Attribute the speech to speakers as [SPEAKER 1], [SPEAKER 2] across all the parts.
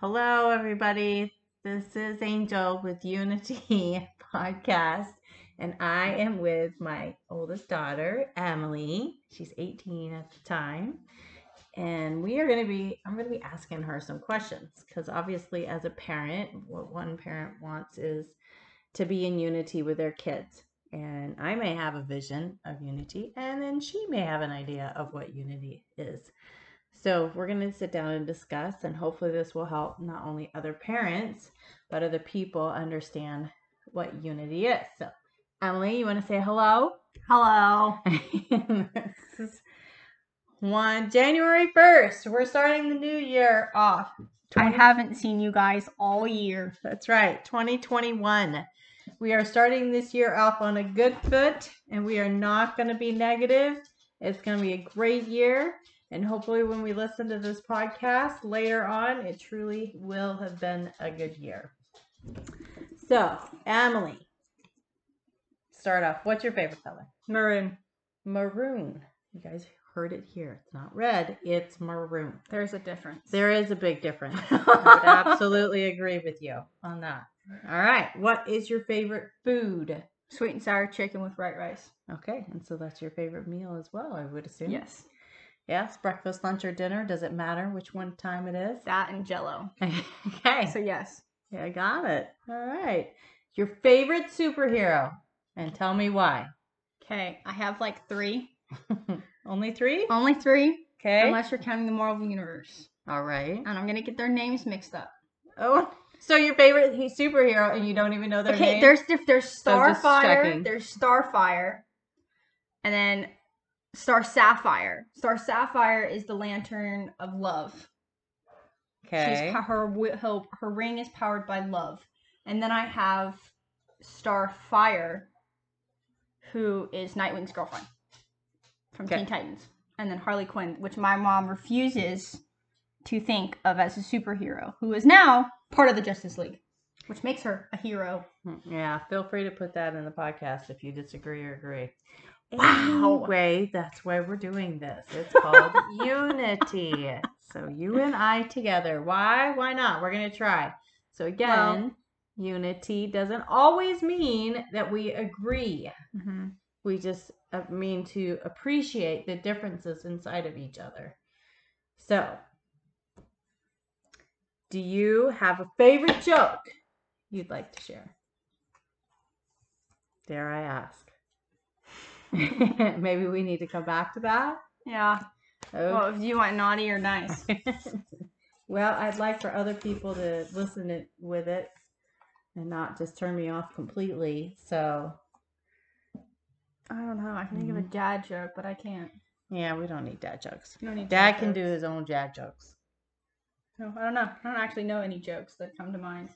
[SPEAKER 1] Hello, everybody. This is Angel with Unity Podcast, and I am with my oldest daughter, Emily. She's 18 at the time. And we are going to be, I'm going to be asking her some questions because obviously, as a parent, what one parent wants is to be in unity with their kids. And I may have a vision of unity, and then she may have an idea of what unity is. So we're going to sit down and discuss, and hopefully, this will help not only other parents, but other people understand what unity is. So, Emily, you want to say hello?
[SPEAKER 2] Hello.
[SPEAKER 1] this is one January 1st. We're starting the new year off.
[SPEAKER 2] I haven't seen you guys all year.
[SPEAKER 1] That's right, 2021. We are starting this year off on a good foot, and we are not going to be negative. It's going to be a great year. And hopefully, when we listen to this podcast later on, it truly will have been a good year. So, Emily, start off. What's your favorite color?
[SPEAKER 2] Maroon.
[SPEAKER 1] Maroon. You guys heard it here. It's not red, it's maroon.
[SPEAKER 2] There's a difference.
[SPEAKER 1] There is a big difference. I would absolutely agree with you on that. All right. What is your favorite food?
[SPEAKER 2] Sweet and sour chicken with white rice.
[SPEAKER 1] Okay. And so that's your favorite meal as well, I would assume.
[SPEAKER 2] Yes.
[SPEAKER 1] Yes. Breakfast, lunch, or dinner. Does it matter which one time it is?
[SPEAKER 2] That and jello.
[SPEAKER 1] okay.
[SPEAKER 2] So, yes.
[SPEAKER 1] Yeah, I got it. All right. Your favorite superhero. And tell me why.
[SPEAKER 2] Okay. I have like three.
[SPEAKER 1] Only three?
[SPEAKER 2] Only three.
[SPEAKER 1] Okay.
[SPEAKER 2] Unless you're counting the Marvel Universe.
[SPEAKER 1] All right.
[SPEAKER 2] And I'm going to get their names mixed up.
[SPEAKER 1] Oh, so your favorite he- superhero and you don't even know their
[SPEAKER 2] okay,
[SPEAKER 1] name?
[SPEAKER 2] there's there's Starfire,
[SPEAKER 1] checking.
[SPEAKER 2] there's Starfire, and then Star Sapphire. Star Sapphire is the lantern of love.
[SPEAKER 1] okay.
[SPEAKER 2] She's her, her her ring is powered by love, and then I have Starfire, who is Nightwing's girlfriend from
[SPEAKER 1] Okay.
[SPEAKER 2] Teen Titans, and then Harley Quinn, which my mom refuses to think of as a superhero, who is now part of the Justice League, which makes her a hero.
[SPEAKER 1] Hmm, yeah, feel free to put that in the podcast if you disagree or agree.
[SPEAKER 2] Wow.
[SPEAKER 1] Anyway, that's why we're doing this. It's called Unity. So you and I together. Why? Why not? We're going to try. So again, unity doesn't always mean that we agree.
[SPEAKER 2] Mm-hmm.
[SPEAKER 1] We just uh, mean to appreciate the differences inside of each other. So, do you have a favorite joke you'd like to share? Dare I ask? Maybe we need to come back to that.
[SPEAKER 2] Yeah.
[SPEAKER 1] Okay.
[SPEAKER 2] Well, if you want naughty or nice.
[SPEAKER 1] well, I'd like for other people to listen it, with it and not just turn me off completely. So,
[SPEAKER 2] I don't know. I can think of a mm-hmm. dad joke, but I can't.
[SPEAKER 1] yeah, we don't need dad jokes.
[SPEAKER 2] You don't need
[SPEAKER 1] Dad
[SPEAKER 2] dad
[SPEAKER 1] can do his own dad jokes.
[SPEAKER 2] No, I don't know. I don't actually know any jokes that come to mind.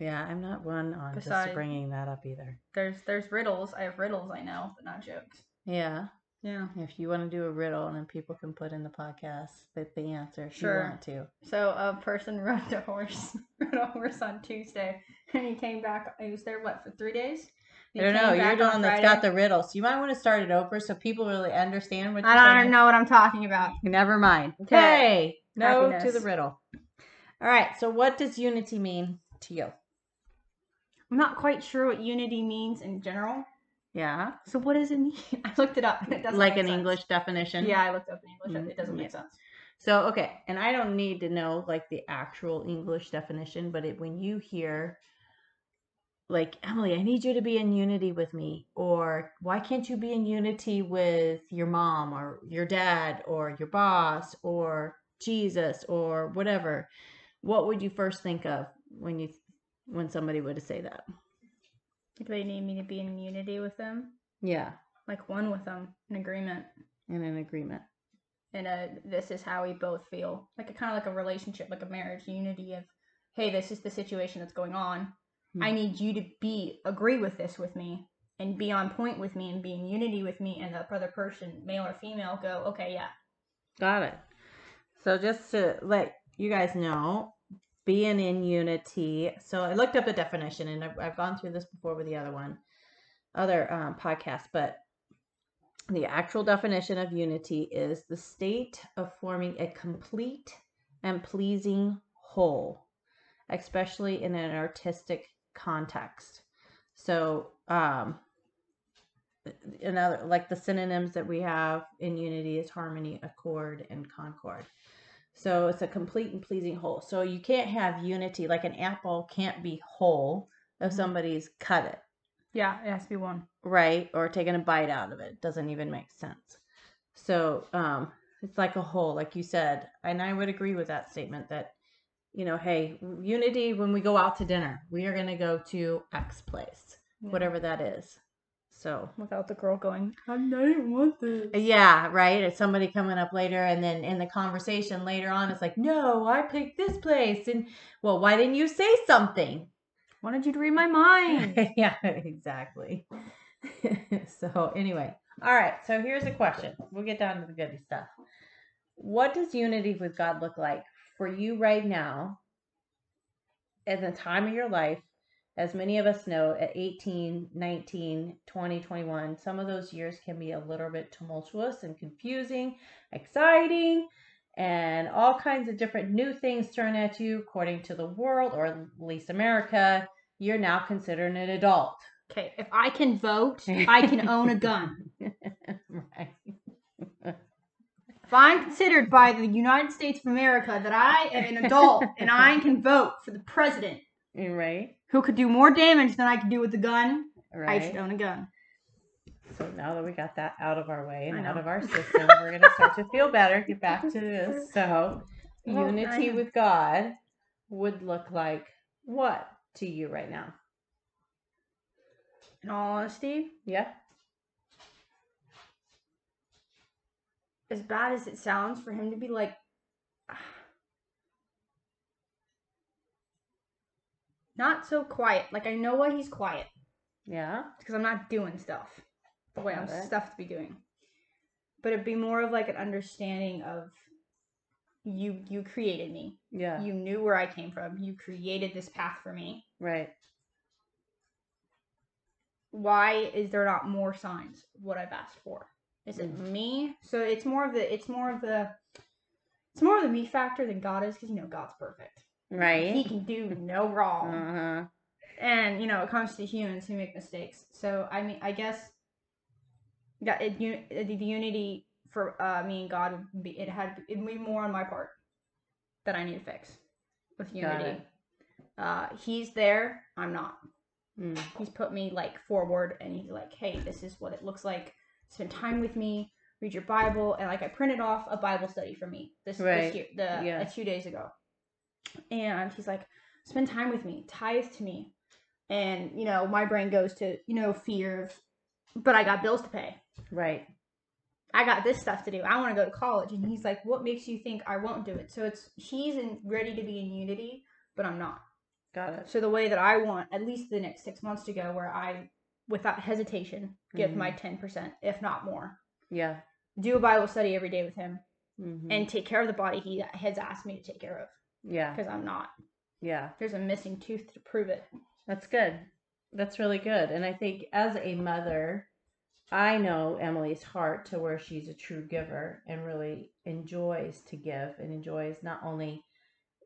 [SPEAKER 1] Yeah, I'm not one on just bringing that up either.
[SPEAKER 2] There's there's riddles. I have riddles I know, but not jokes.
[SPEAKER 1] Yeah,
[SPEAKER 2] Yeah.
[SPEAKER 1] if you want to do a riddle and then people can put in the podcast the, the answer if
[SPEAKER 2] Sure.
[SPEAKER 1] you want to.
[SPEAKER 2] So a person rode a horse, rode a horse on Tuesday, and he came back. He was there what for three days?
[SPEAKER 1] I don't know. You're the
[SPEAKER 2] on
[SPEAKER 1] one that's got the riddle, so you might want to start it over so people really understand what you're
[SPEAKER 2] I don't know what I'm talking about.
[SPEAKER 1] Never mind.
[SPEAKER 2] Okay.
[SPEAKER 1] Okay. No to the riddle. All right. So, what does unity mean to you?
[SPEAKER 2] I'm not quite sure what unity means in general.
[SPEAKER 1] Yeah.
[SPEAKER 2] So what does it mean? I looked it up. It doesn't
[SPEAKER 1] Like an
[SPEAKER 2] sense.
[SPEAKER 1] English definition?
[SPEAKER 2] Yeah, I looked up in English.
[SPEAKER 1] Mm,
[SPEAKER 2] It doesn't make
[SPEAKER 1] yeah.
[SPEAKER 2] sense.
[SPEAKER 1] So, okay. And I don't need to know like the actual English definition, but it, when you hear, like, Emily, I need you to be in unity with me, or why can't you be in unity with your mom or your dad or your boss or Jesus or whatever, what would you first think of when you when somebody would say that?
[SPEAKER 2] Like they need me to be in unity with them,
[SPEAKER 1] Yeah,
[SPEAKER 2] like one with them, in agreement.
[SPEAKER 1] in an agreement.
[SPEAKER 2] And a this is how we both feel, like a kind of like a relationship, like a marriage unity of, hey, this is the situation that's going on.
[SPEAKER 1] Hmm.
[SPEAKER 2] I need you to be agree with this with me and be on point with me and be in unity with me, and the other person, male or female, go, okay, yeah,
[SPEAKER 1] Got it. So just to let you guys know, being in unity. So I looked up the definition, and I've, I've gone through this before with the other one, other um, podcast. But the actual definition of unity is the state of forming a complete and pleasing whole, especially in an artistic context. So, um, another like the synonyms that we have in unity is harmony, accord, and concord. So it's a complete and pleasing whole. So you can't have unity like an apple can't be whole if
[SPEAKER 2] Mhm.
[SPEAKER 1] somebody's cut it,
[SPEAKER 2] Yeah, it has to be one.
[SPEAKER 1] right? Or taken a bite out of it. Doesn't even make sense. So um it's like a whole, like you said. And I would agree with that statement that, you know, hey, unity when we go out to dinner, we are gonna go to X place, whatever that is. So
[SPEAKER 2] Without the girl going, I didn't want this.
[SPEAKER 1] Yeah, right. It's somebody coming up later, and then in the conversation later on, it's like, no, I picked this place. And well, why didn't you say something?
[SPEAKER 2] Wanted you to read my mind.
[SPEAKER 1] yeah, exactly. so, anyway, all right. So, here's a question. We'll get down to the goody stuff. What does unity with God look like for you right now at the time of your life? As many of us know, at 18, 19, 20, 21, some of those years can be a little bit tumultuous and confusing, exciting, and all kinds of different new things thrown at you according to the world, or at least America. You're now considered an adult.
[SPEAKER 2] Okay, if I can vote, I can own a gun.
[SPEAKER 1] right.
[SPEAKER 2] If I'm considered by the United States of America that I am an adult and I can vote for the president
[SPEAKER 1] Right.
[SPEAKER 2] Who could do more damage than I could do with a gun,
[SPEAKER 1] Right.
[SPEAKER 2] I should own a gun.
[SPEAKER 1] So now that we got that out of our way and out of our system, we're going to start to feel better. Get back to this. So,
[SPEAKER 2] Well,
[SPEAKER 1] unity with God would look like what to you right now?
[SPEAKER 2] In all honesty,
[SPEAKER 1] Yeah.
[SPEAKER 2] as bad as it sounds for him to be like not so quiet. Like I know why he's quiet
[SPEAKER 1] Yeah.
[SPEAKER 2] because I'm not doing stuff the way I'm
[SPEAKER 1] it.
[SPEAKER 2] stuff to be doing. But it'd be more of like an understanding of you you created me.
[SPEAKER 1] Yeah.
[SPEAKER 2] You knew where I came from. You created this path for me.
[SPEAKER 1] right.
[SPEAKER 2] Why is there not more signs what I've asked for? Is it
[SPEAKER 1] Mm.
[SPEAKER 2] me? So it's more of the it's more of the it's more of the me factor than God is because you know God's perfect. He can do no wrong.
[SPEAKER 1] Uh-huh.
[SPEAKER 2] and you know it comes to humans who make mistakes so i mean i guess yeah it, the unity for uh, me and god would be it had it would be more on my part that i need to fix with unity uh he's there i'm not
[SPEAKER 1] Mm.
[SPEAKER 2] he's put me like forward and he's like hey this is what it looks like spend time with me read your bible and like i printed off a bible study for me this,
[SPEAKER 1] Right.
[SPEAKER 2] this year the
[SPEAKER 1] Yeah.
[SPEAKER 2] uh, two days ago and he's like spend time with me tithe to me and you know my brain goes to you know fear of but i got bills to pay
[SPEAKER 1] Right.
[SPEAKER 2] i got this stuff to do i want to go to college and he's like what makes you think i won't do it so it's he's in, ready to be in unity but i'm not
[SPEAKER 1] Got it.
[SPEAKER 2] so the way that I want at least the next six months to go, where I, without hesitation, give
[SPEAKER 1] Mhm.
[SPEAKER 2] my ten percent, if not more,
[SPEAKER 1] Yeah.
[SPEAKER 2] do a Bible study every day with him,
[SPEAKER 1] Mhm.
[SPEAKER 2] and take care of the body he has asked me to take care of,
[SPEAKER 1] yeah.
[SPEAKER 2] because I'm not.
[SPEAKER 1] Yeah.
[SPEAKER 2] There's a missing tooth to prove it.
[SPEAKER 1] That's good. That's really good. And I think as a mother, I know Emily's heart to where she's a true giver and really enjoys to give and enjoys not only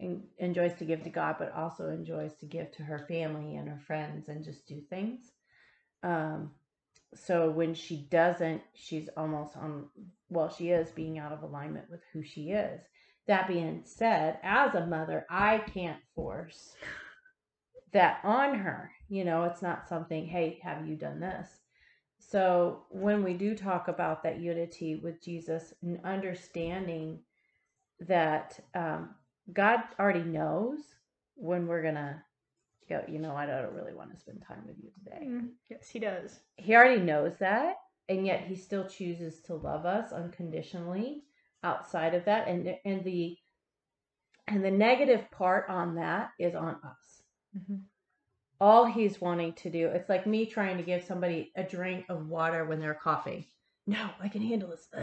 [SPEAKER 1] en- enjoys to give to God, but also enjoys to give to her family and her friends and just do things. Um, so when she doesn't, she's almost on, well, she is being out of alignment with who she is. That being said, as a mother, I can't force that on her. You know, it's not something, hey, have you done this? So when we do talk about that unity with Jesus and understanding that um, God already knows when we're going to go, you know, I don't really want to spend time with you today.
[SPEAKER 2] Yes, he does.
[SPEAKER 1] He already knows that, and yet he still chooses to love us unconditionally outside of that. And and the and the negative part on that is on us.
[SPEAKER 2] Mm-hmm.
[SPEAKER 1] all he's wanting to do it's like me trying to give somebody a drink of water when they're coughing. No i can handle this.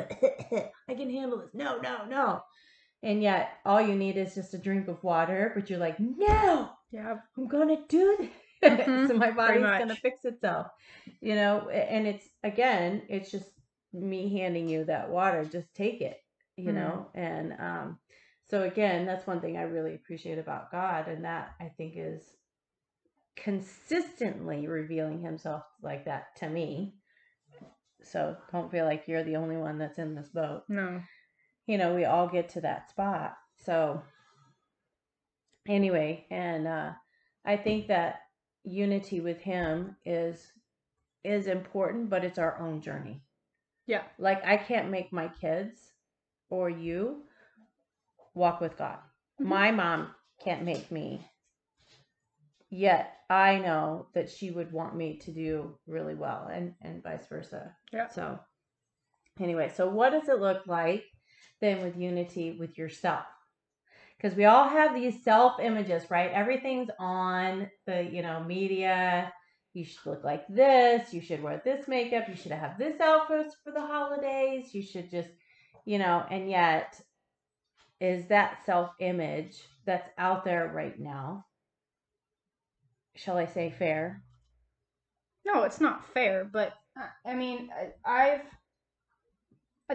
[SPEAKER 1] I can handle this. No no no. And yet all you need is just a drink of water but you're like no
[SPEAKER 2] Yeah.
[SPEAKER 1] i'm gonna do this.
[SPEAKER 2] Mhm,
[SPEAKER 1] so my body's gonna fix itself you know? And it's again it's just me handing you that water. Just take it you
[SPEAKER 2] Mhm.
[SPEAKER 1] know and um so again, that's one thing I really appreciate about God, and that I think is consistently revealing Himself like that to me. So don't feel like you're the only one that's in this boat.
[SPEAKER 2] No.
[SPEAKER 1] You know, we all get to that spot. So anyway, and uh, I think that unity with Him is is important, but it's our own journey.
[SPEAKER 2] Yeah.
[SPEAKER 1] Like I can't make my kids or you walk with God.
[SPEAKER 2] Mhm.
[SPEAKER 1] My mom can't make me. Yet I know that she would want me to do really well and and vice versa.
[SPEAKER 2] Yeah.
[SPEAKER 1] So anyway, so what does it look like then with unity with yourself? Because we all have these self images, right? Everything's on the, you know, media. You should look like this. You should wear this makeup. You should have this outfit for the holidays. You should just, you know, and yet is that self image that's out there right now? Shall I say fair?
[SPEAKER 2] No, it's not fair, but uh, I mean, I've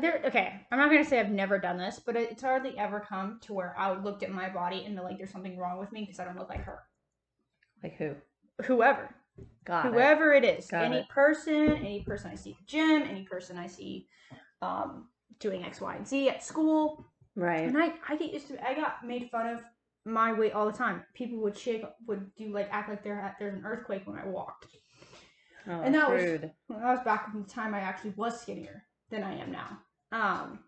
[SPEAKER 2] there. Okay, I'm not gonna say I've never done this, but it's hardly ever come to where I looked at my body and like, "There's something wrong with me because I don't look like her."
[SPEAKER 1] Like who?
[SPEAKER 2] Whoever,
[SPEAKER 1] God.
[SPEAKER 2] whoever it is,
[SPEAKER 1] Got
[SPEAKER 2] any
[SPEAKER 1] it.
[SPEAKER 2] person, any person I see at the gym, any person I see um, doing X, Y, and Z at school,
[SPEAKER 1] Right.
[SPEAKER 2] and I, I get used to. I got made fun of my weight all the time. People would shake, would do like act like there there's an earthquake when I walked.
[SPEAKER 1] Oh,
[SPEAKER 2] and that was-
[SPEAKER 1] rude.
[SPEAKER 2] Well, that was back in the time I actually was skinnier than I am now. Um,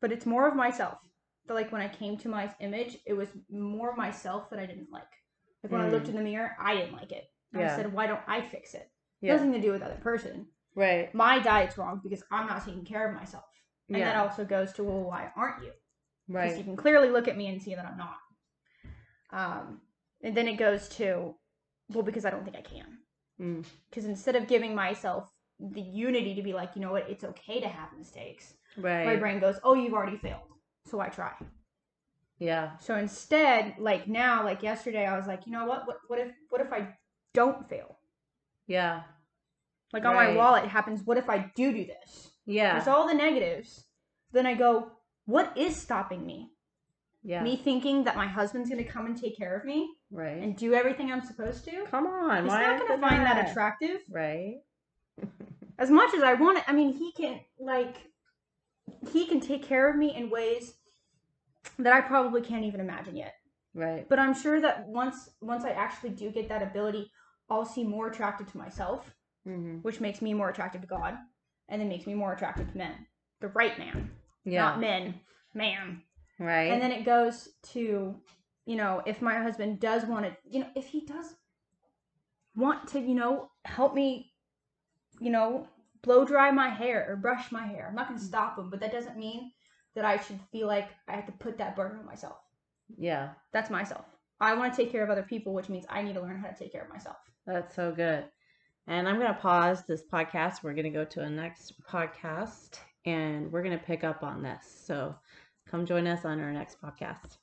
[SPEAKER 2] but it's more of myself. But like when I came to my image, it was more myself that I didn't like. Like when I looked
[SPEAKER 1] Mm.
[SPEAKER 2] in the mirror, I didn't like it.
[SPEAKER 1] Yeah.
[SPEAKER 2] I said, why don't I fix it?
[SPEAKER 1] Yeah.
[SPEAKER 2] Nothing to do with the other person.
[SPEAKER 1] Right.
[SPEAKER 2] My diet's wrong because I'm not taking care of myself. And that also goes to, well, why aren't you? Because you can clearly look at me and see that I'm not. Um, and then it goes to, well, because I don't think I can.
[SPEAKER 1] Mm.
[SPEAKER 2] Because instead of giving myself the unity to be like, you know what, it's okay to have mistakes,
[SPEAKER 1] Right.
[SPEAKER 2] my brain goes, oh, you've already failed. So I try.
[SPEAKER 1] Yeah.
[SPEAKER 2] So instead, like now, like yesterday, I was like, you know what? What, what if what if I don't fail?
[SPEAKER 1] Yeah.
[SPEAKER 2] Like on my
[SPEAKER 1] Right.
[SPEAKER 2] wallet, it happens. What if I do do this?
[SPEAKER 1] Yeah.
[SPEAKER 2] There's all the negatives. Then I go, what is stopping me?
[SPEAKER 1] yeah.
[SPEAKER 2] Me thinking that my husband's gonna come and take care of me
[SPEAKER 1] right.
[SPEAKER 2] and do everything I'm supposed to.
[SPEAKER 1] Come on.
[SPEAKER 2] He's not gonna find that attractive.
[SPEAKER 1] Right.
[SPEAKER 2] as much as I want it, I mean, he can like he can take care of me in ways that I probably can't even imagine yet.
[SPEAKER 1] Right.
[SPEAKER 2] But I'm sure that once once I actually do get that ability, I'll see more attracted to myself,
[SPEAKER 1] Mm-hmm.
[SPEAKER 2] which makes me more attracted to God, and then makes me more attracted to men, the right man,
[SPEAKER 1] Yeah.
[SPEAKER 2] not men, man.
[SPEAKER 1] right.
[SPEAKER 2] And then it goes to, you know, if my husband does want to, you know, if he does want to, you know, help me, you know, blow dry my hair or brush my hair, I'm not going to stop him, but that doesn't mean that I should feel like I have to put that burden on myself.
[SPEAKER 1] yeah.
[SPEAKER 2] That's myself. I want to take care of other people, which means I need to learn how to take care of myself.
[SPEAKER 1] That's so good. And I'm going to pause this podcast. We're going to go to a next podcast and we're going to pick up on this. So come join us on our next podcast.